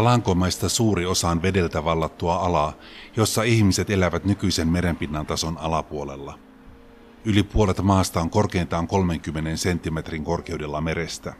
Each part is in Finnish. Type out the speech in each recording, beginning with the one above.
Alankomaista suuri osa on vedeltä vallattua alaa, jossa ihmiset elävät nykyisen merenpinnan tason alapuolella. Yli puolet maasta on korkeintaan 30 senttimetrin korkeudella merestä.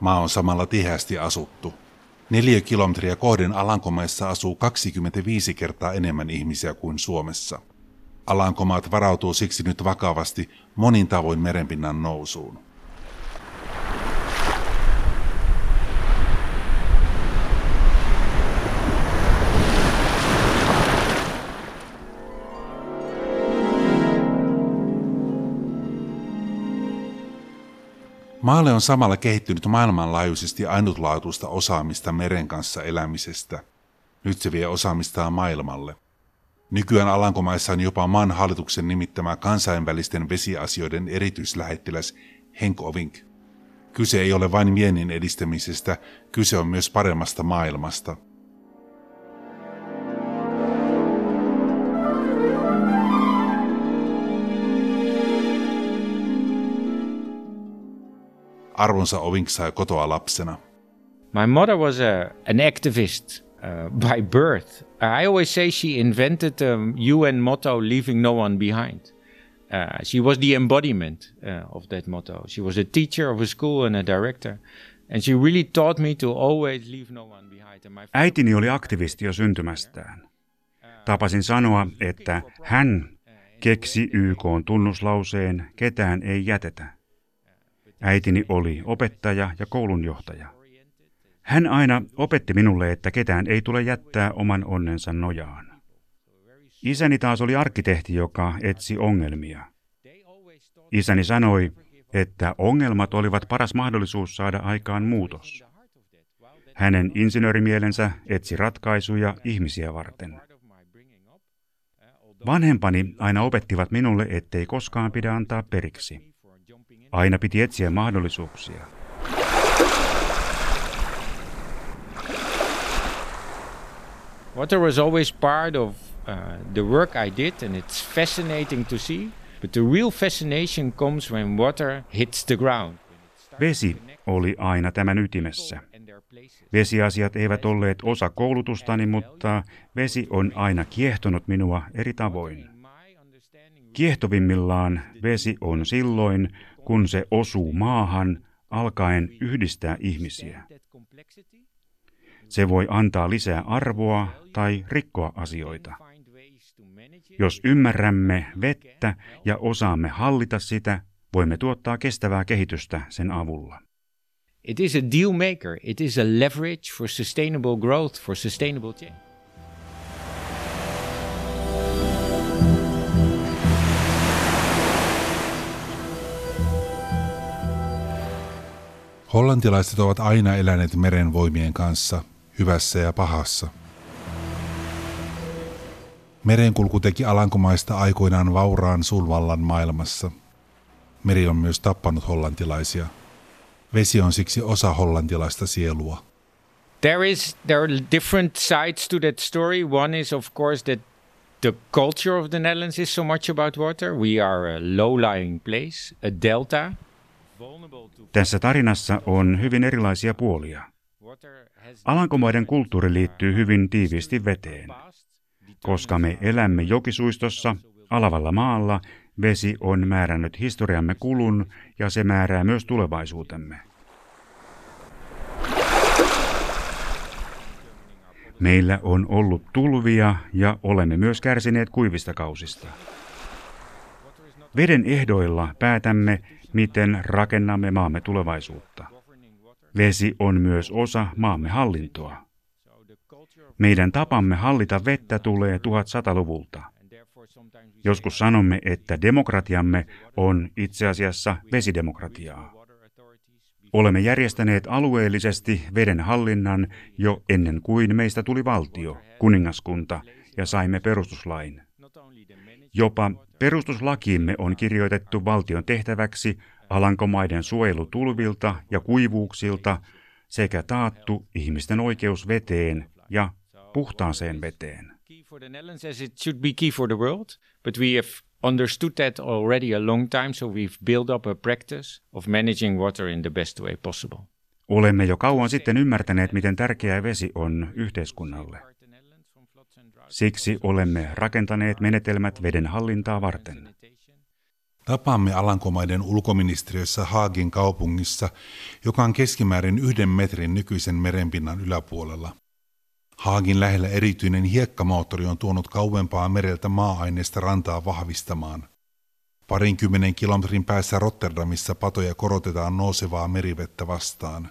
Maa on samalla tiheästi asuttu. Neljä kilometriä kohden Alankomaissa asuu 25 kertaa enemmän ihmisiä kuin Suomessa. Alankomaat varautuu siksi nyt vakavasti monin tavoin merenpinnan nousuun. Maalle on samalla kehittynyt maailmanlaajuisesti ainutlaatuista osaamista meren kanssa elämisestä. Nyt se vie osaamistaan maailmalle. Nykyään Alankomaissa on jopa maan hallituksen nimittämä kansainvälisten vesiasioiden erityislähettiläs Henk Ovink. Kyse ei ole vain viennin edistämisestä, kyse on myös paremmasta maailmasta – Arvonsa Ovink sai kotoa lapsena. My mother was a, an activist uh, by birth. I always say she invented the um, UN motto, leaving no one behind. Uh, she was the embodiment uh, of that motto. She was a teacher of a school and a director. And she really taught me to always leave no one behind. Äitini oli aktivisti jo syntymästään. Tapasin sanoa, että hän keksi YK tunnuslauseen, ketään ei jätetä. Äitini oli opettaja ja koulunjohtaja. Hän aina opetti minulle, että ketään ei tule jättää oman onnensa nojaan. Isäni taas oli arkkitehti, joka etsi ongelmia. Isäni sanoi, että ongelmat olivat paras mahdollisuus saada aikaan muutos. Hänen insinöörimielensä etsi ratkaisuja ihmisiä varten. Vanhempani aina opettivat minulle, ettei koskaan pidä antaa periksi. Aina piti etsiä mahdollisuuksia. Water was always part of uh, the work I did, and it's fascinating to see. But the real fascination comes when water hits the ground. Vesi oli aina tämän ytimessä. Vesiasiat eivät olleet osa koulutustani, mutta vesi on aina kiehtonut minua eri tavoin. Kiehtovimmillaan vesi on silloin, kun se osuu maahan alkaen yhdistää ihmisiä. Se voi antaa lisää arvoa tai rikkoa asioita. Jos ymmärrämme vettä ja osaamme hallita sitä, voimme tuottaa kestävää kehitystä sen avulla. It is a deal maker. It is a leverage for sustainable growth, for sustainable change. Hollantilaiset ovat aina eläneet merenvoimien kanssa, hyvässä ja pahassa. Merenkulku teki Alankomaista aikoinaan vauraan sulvallan maailmassa. Meri on myös tappanut hollantilaisia. Vesi on siksi osa hollantilaista sielua. There is there are different sides to that story. One is of course that the culture of the Netherlands is so much about water. We are a low-lying place, a delta. Tässä tarinassa on hyvin erilaisia puolia. Alankomaiden kulttuuri liittyy hyvin tiiviisti veteen. Koska me elämme jokisuistossa, alavalla maalla, vesi on määrännyt historiamme kulun ja se määrää myös tulevaisuutemme. Meillä on ollut tulvia ja olemme myös kärsineet kuivista kausista. Veden ehdoilla päätämme, miten rakennamme maamme tulevaisuutta. Vesi on myös osa maamme hallintoa. Meidän tapamme hallita vettä tulee 1100-luvulta. Joskus sanomme, että demokratiamme on itse asiassa vesidemokratiaa. Olemme järjestäneet alueellisesti veden hallinnan jo ennen kuin meistä tuli valtio, kuningaskunta ja saimme perustuslain. Jopa perustuslakiimme on kirjoitettu valtion tehtäväksi Alankomaiden suojelu tulvilta ja kuivuuksilta sekä taattu ihmisten oikeus veteen ja puhtaaseen veteen. For the Netherlands as it should be key for the world, but we have understood that already a long time, so we've built up a practice of managing water in the best way possible. Olemme jo kauan sitten ymmärtäneet, miten tärkeää vesi on yhteiskunnalle. Siksi olemme rakentaneet menetelmät veden hallintaa varten. Tapaamme Alankomaiden ulkoministeriössä Haagin kaupungissa, joka on keskimäärin yhden metrin nykyisen merenpinnan yläpuolella. Haagin lähellä erityinen hiekkamoottori on tuonut kauempaa mereltä maa-aineesta rantaa vahvistamaan. Parinkymmenen kilometrin päässä Rotterdamissa patoja korotetaan nousevaa merivettä vastaan.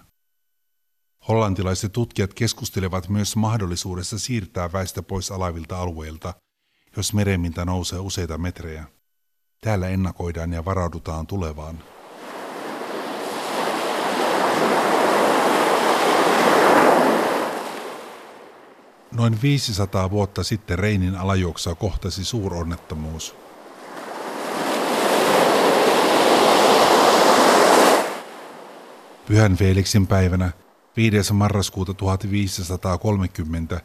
Hollantilaiset tutkijat keskustelevat myös mahdollisuudessa siirtää väestö pois alavilta alueilta, jos merenpinta nousee useita metrejä. Täällä ennakoidaan ja varaudutaan tulevaan. Noin 500 vuotta sitten Reinin alajuoksua kohtasi suuronnettomuus. Pyhän Feeliksin päivänä 5. marraskuuta 1530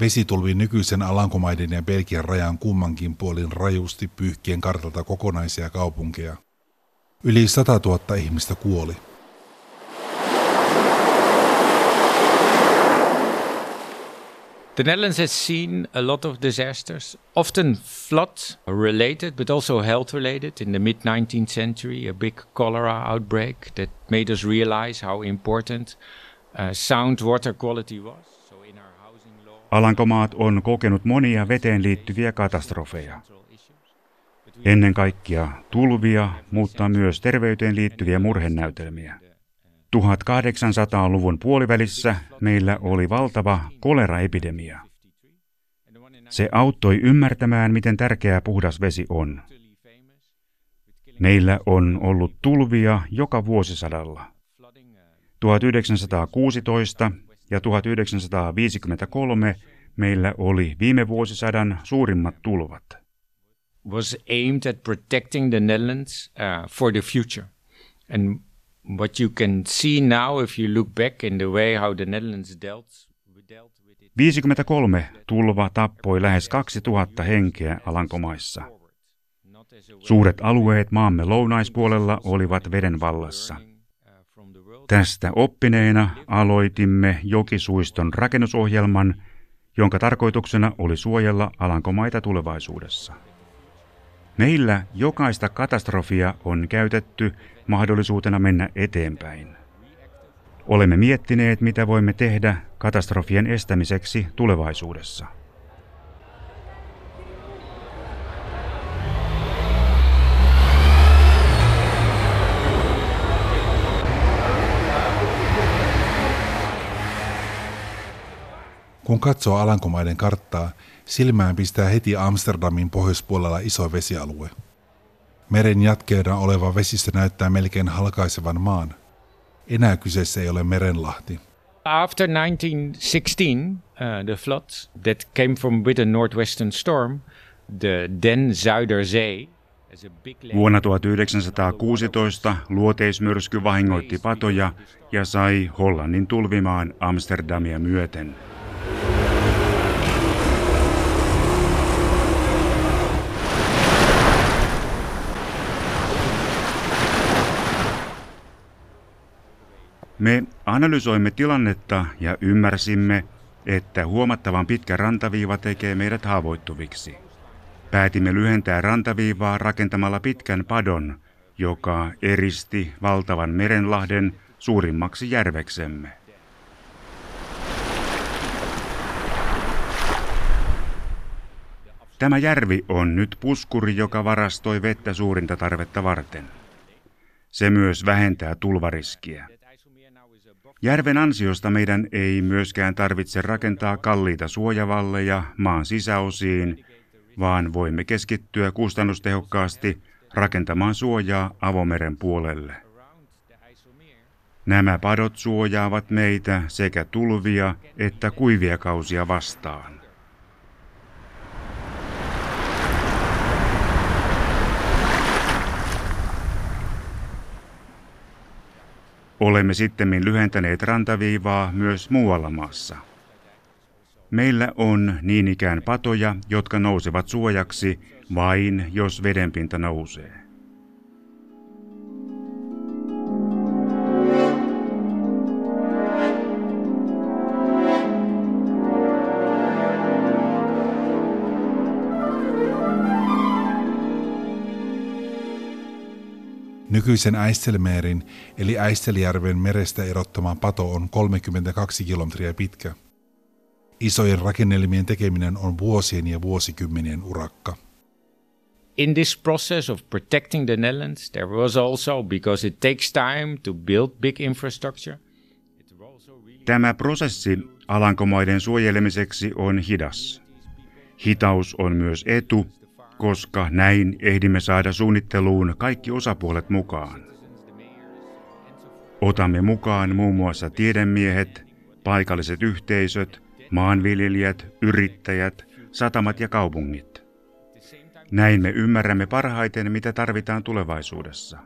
vesitulvi nykyisen Alankomaiden ja Belgian rajan kummankin puolin rajusti pyyhkien kartalta kokonaisia kaupunkeja. Yli 100 000 ihmistä kuoli. The Netherlands has seen a lot of disasters, often flood related, but also health related. In the mid 19th century, a big cholera outbreak that made us realize how important uh, sound water quality was. So in our housing law, Alankomaat on kokenut monia veteen liittyviä katastrofeja. Ennen kaikkea tulvia, mutta myös terveyteen liittyviä murhenäytelmiä. 1800-luvun puolivälissä meillä oli valtava koleraepidemia. Se auttoi ymmärtämään, miten tärkeää puhdas vesi on. Meillä on ollut tulvia joka vuosisadalla. 1916 ja 1953 meillä oli viime vuosisadan suurimmat tulvat. was aimed at protecting the Netherlands uh, for the future. And what you can see now, if you look back in the way how the Netherlands dealt, dealt with it 53 tulva tappoi lähes 2000 henkeä Alankomaissa. Suuret alueet maamme lounaispuolella olivat veden vallassa. Tästä oppineena aloitimme Jokisuiston rakennusohjelman, jonka tarkoituksena oli suojella Alankomaita tulevaisuudessa. Meillä jokaista katastrofia on käytetty mahdollisuutena mennä eteenpäin. Olemme miettineet, mitä voimme tehdä katastrofien estämiseksi tulevaisuudessa. Kun katsoo Alankomaiden karttaa, silmään pistää heti Amsterdamin pohjoispuolella iso vesialue. Meren jatkeena oleva vesistö näyttää melkein halkaisevan maan. Enää kyseessä ei ole merenlahti. After 1916, uh, the floods that came from with a northwestern storm, the then Zuiderzee, Vuonna 1916 luoteismyrsky vahingoitti patoja ja sai Hollannin tulvimaan Amsterdamia myöten. Me analysoimme tilannetta ja ymmärsimme, että huomattavan pitkä rantaviiva tekee meidät haavoittuviksi. Päätimme lyhentää rantaviivaa rakentamalla pitkän padon, joka eristi valtavan merenlahden suurimmaksi järveksemme. Tämä järvi on nyt puskuri, joka varastoi vettä suurinta tarvetta varten. Se myös vähentää tulvariskiä. Järven ansiosta meidän ei myöskään tarvitse rakentaa kalliita suojavalleja maan sisäosiin, vaan voimme keskittyä kustannustehokkaasti rakentamaan suojaa avomeren puolelle. Nämä padot suojaavat meitä sekä tulvia että kuivia kausia vastaan. Olemme sittemmin lyhentäneet rantaviivaa myös muualla maassa. Meillä on niin ikään patoja, jotka nousevat suojaksi vain jos vedenpinta nousee. Nykyisen Äistelmeerin eli Äistelijärven merestä erottama pato on 32 kilometriä pitkä. Isojen rakennelmien tekeminen on vuosien ja vuosikymmenien urakka. In this process of protecting the Netherlands, there was also, because it takes time to build big infrastructure, Tämä prosessi Alankomaiden suojelemiseksi on hidas. Hitaus on myös etu, koska näin ehdimme saada suunnitteluun kaikki osapuolet mukaan. Otamme mukaan muun muassa tiedemiehet, paikalliset yhteisöt, maanviljelijät, yrittäjät, satamat ja kaupungit. Näin me ymmärrämme parhaiten, mitä tarvitaan tulevaisuudessa.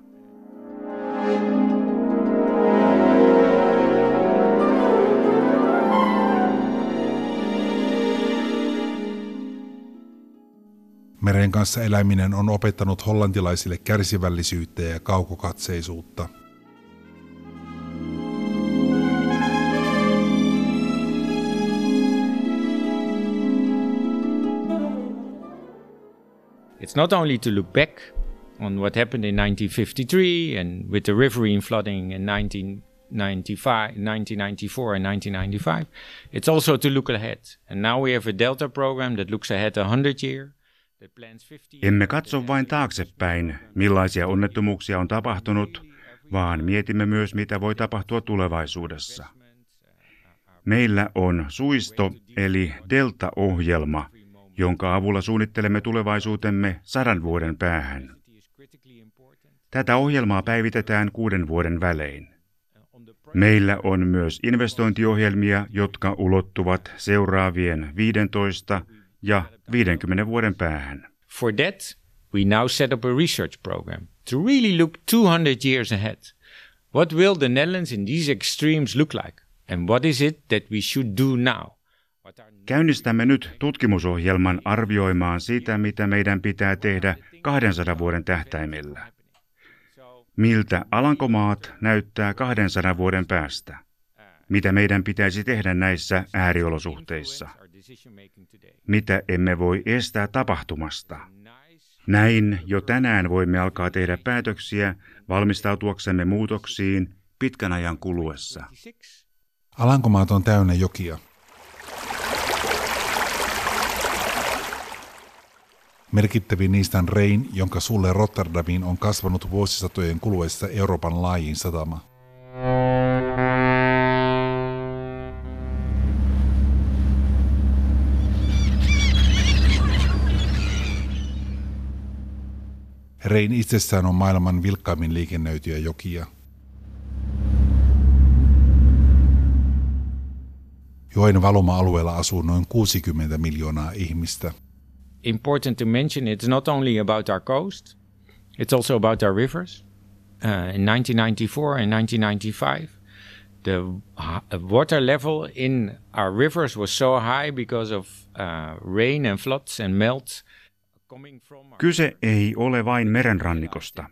Meren kanssa eläminen on opettanut hollantilaisille kärsivällisyyttä ja kaukokatseisuutta. It's not only to look back on what happened in 1953 and with the riverine flooding in 1995, 1994 and 1995. It's also to look ahead. And now we have a Delta program that looks ahead 100 years. Emme katso vain taaksepäin, millaisia onnettomuuksia on tapahtunut, vaan mietimme myös, mitä voi tapahtua tulevaisuudessa. Meillä on suisto eli Delta-ohjelma, jonka avulla suunnittelemme tulevaisuutemme sadan vuoden päähän. Tätä ohjelmaa päivitetään kuuden vuoden välein. Meillä on myös investointiohjelmia, jotka ulottuvat seuraavien 15 ja 50 vuoden päähän. For that, we now set up a research program to really look 200 years ahead. What will the Netherlands in these extremes look like? And what is it that we should do now? Käynnistämme nyt tutkimusohjelman arvioimaan sitä, mitä meidän pitää tehdä 200 vuoden tähtäimellä. Miltä Alankomaat näyttää 200 vuoden päästä? Mitä meidän pitäisi tehdä näissä ääriolosuhteissa? Mitä emme voi estää tapahtumasta? Näin jo tänään voimme alkaa tehdä päätöksiä valmistautuaksemme muutoksiin pitkän ajan kuluessa. Alankomaat on täynnä jokia. Merkittävin niistä on Rein, jonka sulle Rotterdamiin on kasvanut vuosisatojen kuluessa Euroopan laajin satama. Rein itsessään on maailman vilkkaimmin liikennöityjä jokia. Joen valuma-alueella asuu noin 60 miljoonaa ihmistä. Important to mention it's not only about our coast, it's also about our rivers. Uh, in 1994 and 1995, the water level in our rivers was so high because of uh, rain and floods and melt Kyse ei ole vain merenrannikosta.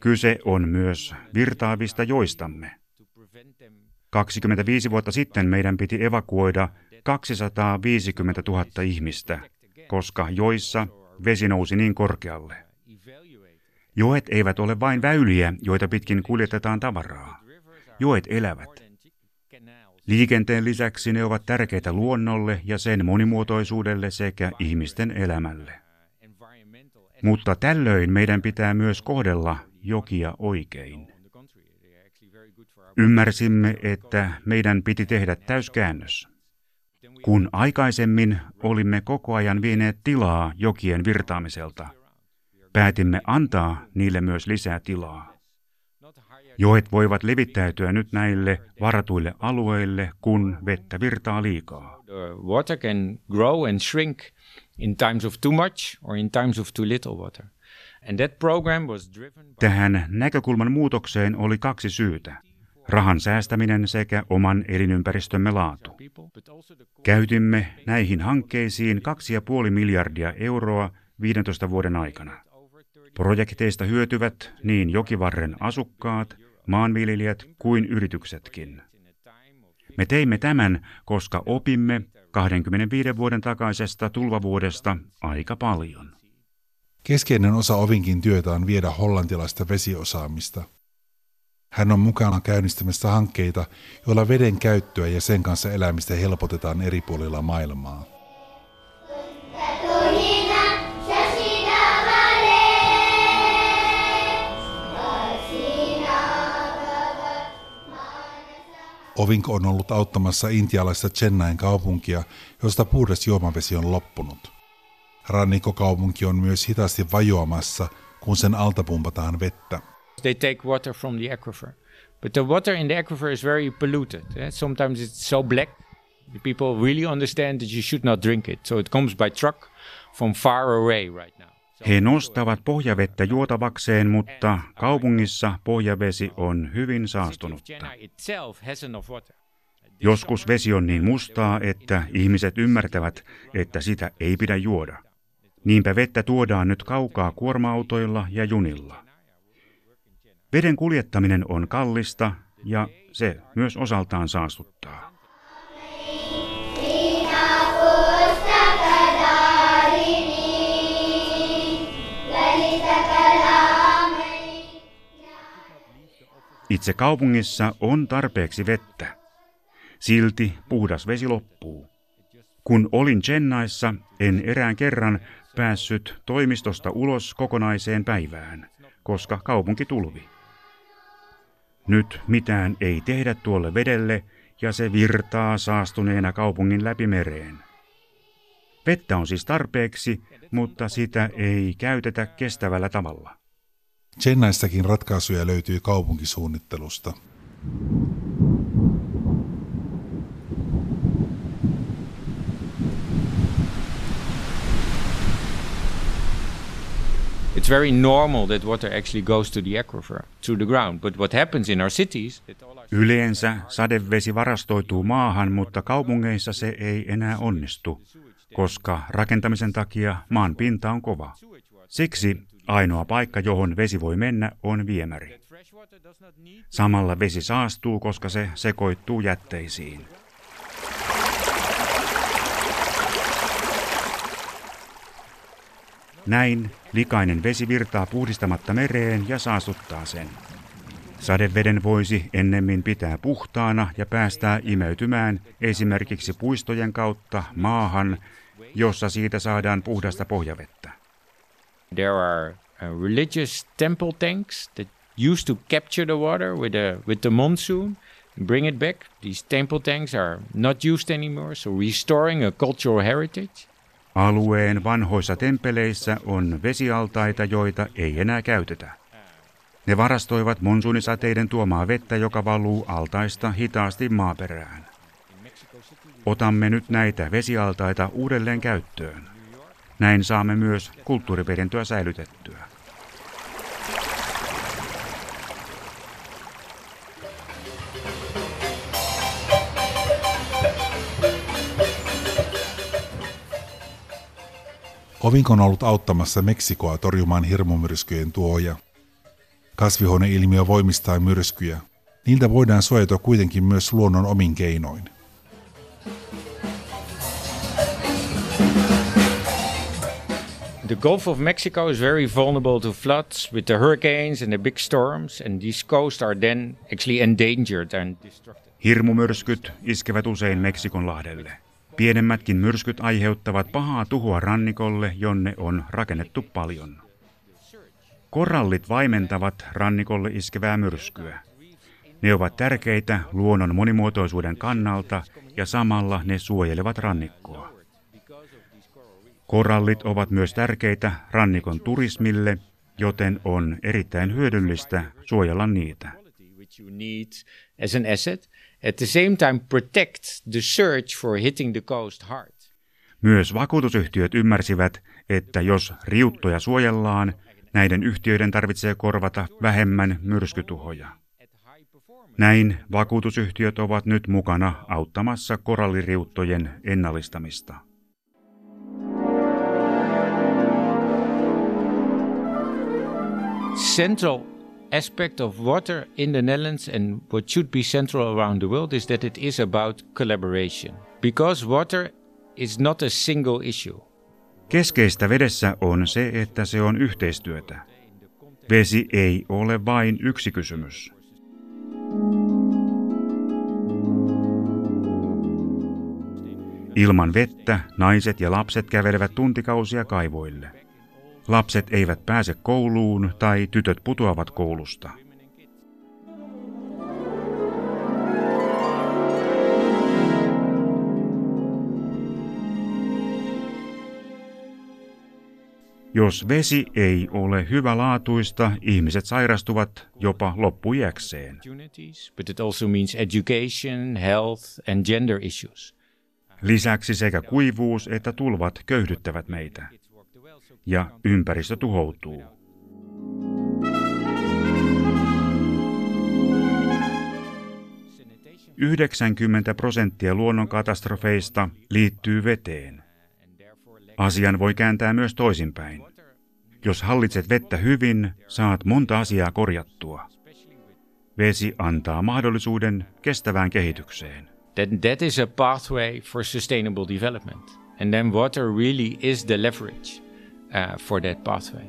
Kyse on myös virtaavista joistamme. 25 vuotta sitten meidän piti evakuoida 250 000 ihmistä, koska joissa vesi nousi niin korkealle. Joet eivät ole vain väyliä, joita pitkin kuljetetaan tavaraa. Joet elävät. Liikenteen lisäksi ne ovat tärkeitä luonnolle ja sen monimuotoisuudelle sekä ihmisten elämälle. Mutta tällöin meidän pitää myös kohdella jokia oikein. Ymmärsimme, että meidän piti tehdä täyskäännös. Kun aikaisemmin olimme koko ajan vieneet tilaa jokien virtaamiselta, päätimme antaa niille myös lisää tilaa. Joet voivat levittäytyä nyt näille varatuille alueille, kun vettä virtaa liikaa. Water can grow and shrink in times of too much or in times of too little water. And that program was driven by... Tähän näkökulman muutokseen oli kaksi syytä. Rahan säästäminen sekä oman elinympäristömme laatu. Käytimme näihin hankkeisiin 2,5 miljardia euroa 15 vuoden aikana. Projekteista hyötyvät niin jokivarren asukkaat, maanviljelijät kuin yrityksetkin. Me teimme tämän, koska opimme 25 vuoden takaisesta tulvavuodesta aika paljon. Keskeinen osa Ovinkin työtä on viedä hollantilaista vesiosaamista. Hän on mukana käynnistämässä hankkeita, joilla veden käyttöä ja sen kanssa elämistä helpotetaan eri puolilla maailmaa. Ovink on ollut auttamassa intialaista Chennain kaupunkia, josta puhdas juomavesi on loppunut. Rannikkokaupunki on myös hitaasti vajoamassa, kun sen alta pumpataan vettä. They take water from the aquifer. But the water in the aquifer is very polluted. Yeah? Sometimes it's so black, people really understand that you should not drink it. So it comes by truck from far away right now. He nostavat pohjavettä juotavakseen, mutta kaupungissa pohjavesi on hyvin saastunutta. Joskus vesi on niin mustaa, että ihmiset ymmärtävät, että sitä ei pidä juoda. Niinpä vettä tuodaan nyt kaukaa kuorma-autoilla ja junilla. Veden kuljettaminen on kallista ja se myös osaltaan saastuttaa. Itse kaupungissa on tarpeeksi vettä. Silti puhdas vesi loppuu. Kun olin Chennaissa, en erään kerran päässyt toimistosta ulos kokonaiseen päivään, koska kaupunki tulvi. Nyt mitään ei tehdä tuolle vedelle ja se virtaa saastuneena kaupungin läpi mereen. Vettä on siis tarpeeksi, mutta sitä ei käytetä kestävällä tavalla. Chennaistakin ratkaisuja löytyy kaupunkisuunnittelusta. It's very normal that water actually goes to the aquifer, to the ground. But what happens in our cities... Yleensä sadevesi varastoituu maahan, mutta kaupungeissa se ei enää onnistu, koska rakentamisen takia maan pinta on kova. Siksi Ainoa paikka, johon vesi voi mennä, on viemäri. Samalla vesi saastuu, koska se sekoittuu jätteisiin. Näin likainen vesi virtaa puhdistamatta mereen ja saastuttaa sen. Sadeveden voisi ennemmin pitää puhtaana ja päästää imeytymään esimerkiksi puistojen kautta maahan, jossa siitä saadaan puhdasta pohjavettä. There are religious temple tanks that used to capture the water with, a, with the monsoon and bring it back. These temple tanks are not used anymore, so restoring a cultural heritage. Alueen vanhoissa tempeleissä on vesialtaita, joita ei enää käytetä. Ne varastoivat monsuunisateiden tuomaa vettä, joka valuu altaista hitaasti maaperään. Otamme nyt näitä vesialtaita uudelleen käyttöön. Näin saamme myös kulttuuriperintöä säilytettyä. Ovink on ollut auttamassa Meksikoa torjumaan hirmumyrskyjen tuoja. Kasvihuoneilmiö voimistaa myrskyjä. Niiltä voidaan suojata kuitenkin myös luonnon omin keinoin. The Gulf of Mexico is very vulnerable to floods with the hurricanes and the big storms, and these coasts are then actually endangered and destructive. Hirmumyrskyt iskevät usein Meksikon lahdelle. Pienemmätkin myrskyt aiheuttavat pahaa tuhoa rannikolle, jonne on rakennettu paljon. Korallit vaimentavat rannikolle iskevää myrskyä. Ne ovat tärkeitä luonnon monimuotoisuuden kannalta ja samalla ne suojelevat rannikkoa. Korallit ovat myös tärkeitä rannikon turismille, joten on erittäin hyödyllistä suojella niitä. At the same time protect the search for hitting the coast hard. Myös vakuutusyhtiöt ymmärsivät, että jos riuttoja suojellaan, näiden yhtiöiden tarvitsee korvata vähemmän myrskytuhoja. Näin vakuutusyhtiöt ovat nyt mukana auttamassa koralliriuttojen ennallistamista. central aspect of water in the Netherlands and what should be central around the world is that it is about collaboration. Because water is not a single issue. Keskeistä vedessä on se, että se on yhteistyötä. Vesi ei ole vain yksi kysymys. Ilman vettä naiset ja lapset kävelevät tuntikausia kaivoille. Lapset eivät pääse kouluun tai tytöt putoavat koulusta. Jos vesi ei ole hyvälaatuista, ihmiset sairastuvat jopa loppujäkseen. Lisäksi sekä kuivuus että tulvat köyhdyttävät meitä. Ja ympäristö tuhoutuu. Yhdeksänkymmentä prosenttia luonnonkatastrofeista liittyy veteen. Asian voi kääntää myös toisinpäin. Jos hallitset vettä hyvin, saat monta asiaa korjattua. Vesi antaa mahdollisuuden kestävään kehitykseen. Then that is a pathway for sustainable development. And then water really is the leverage uh, for that pathway.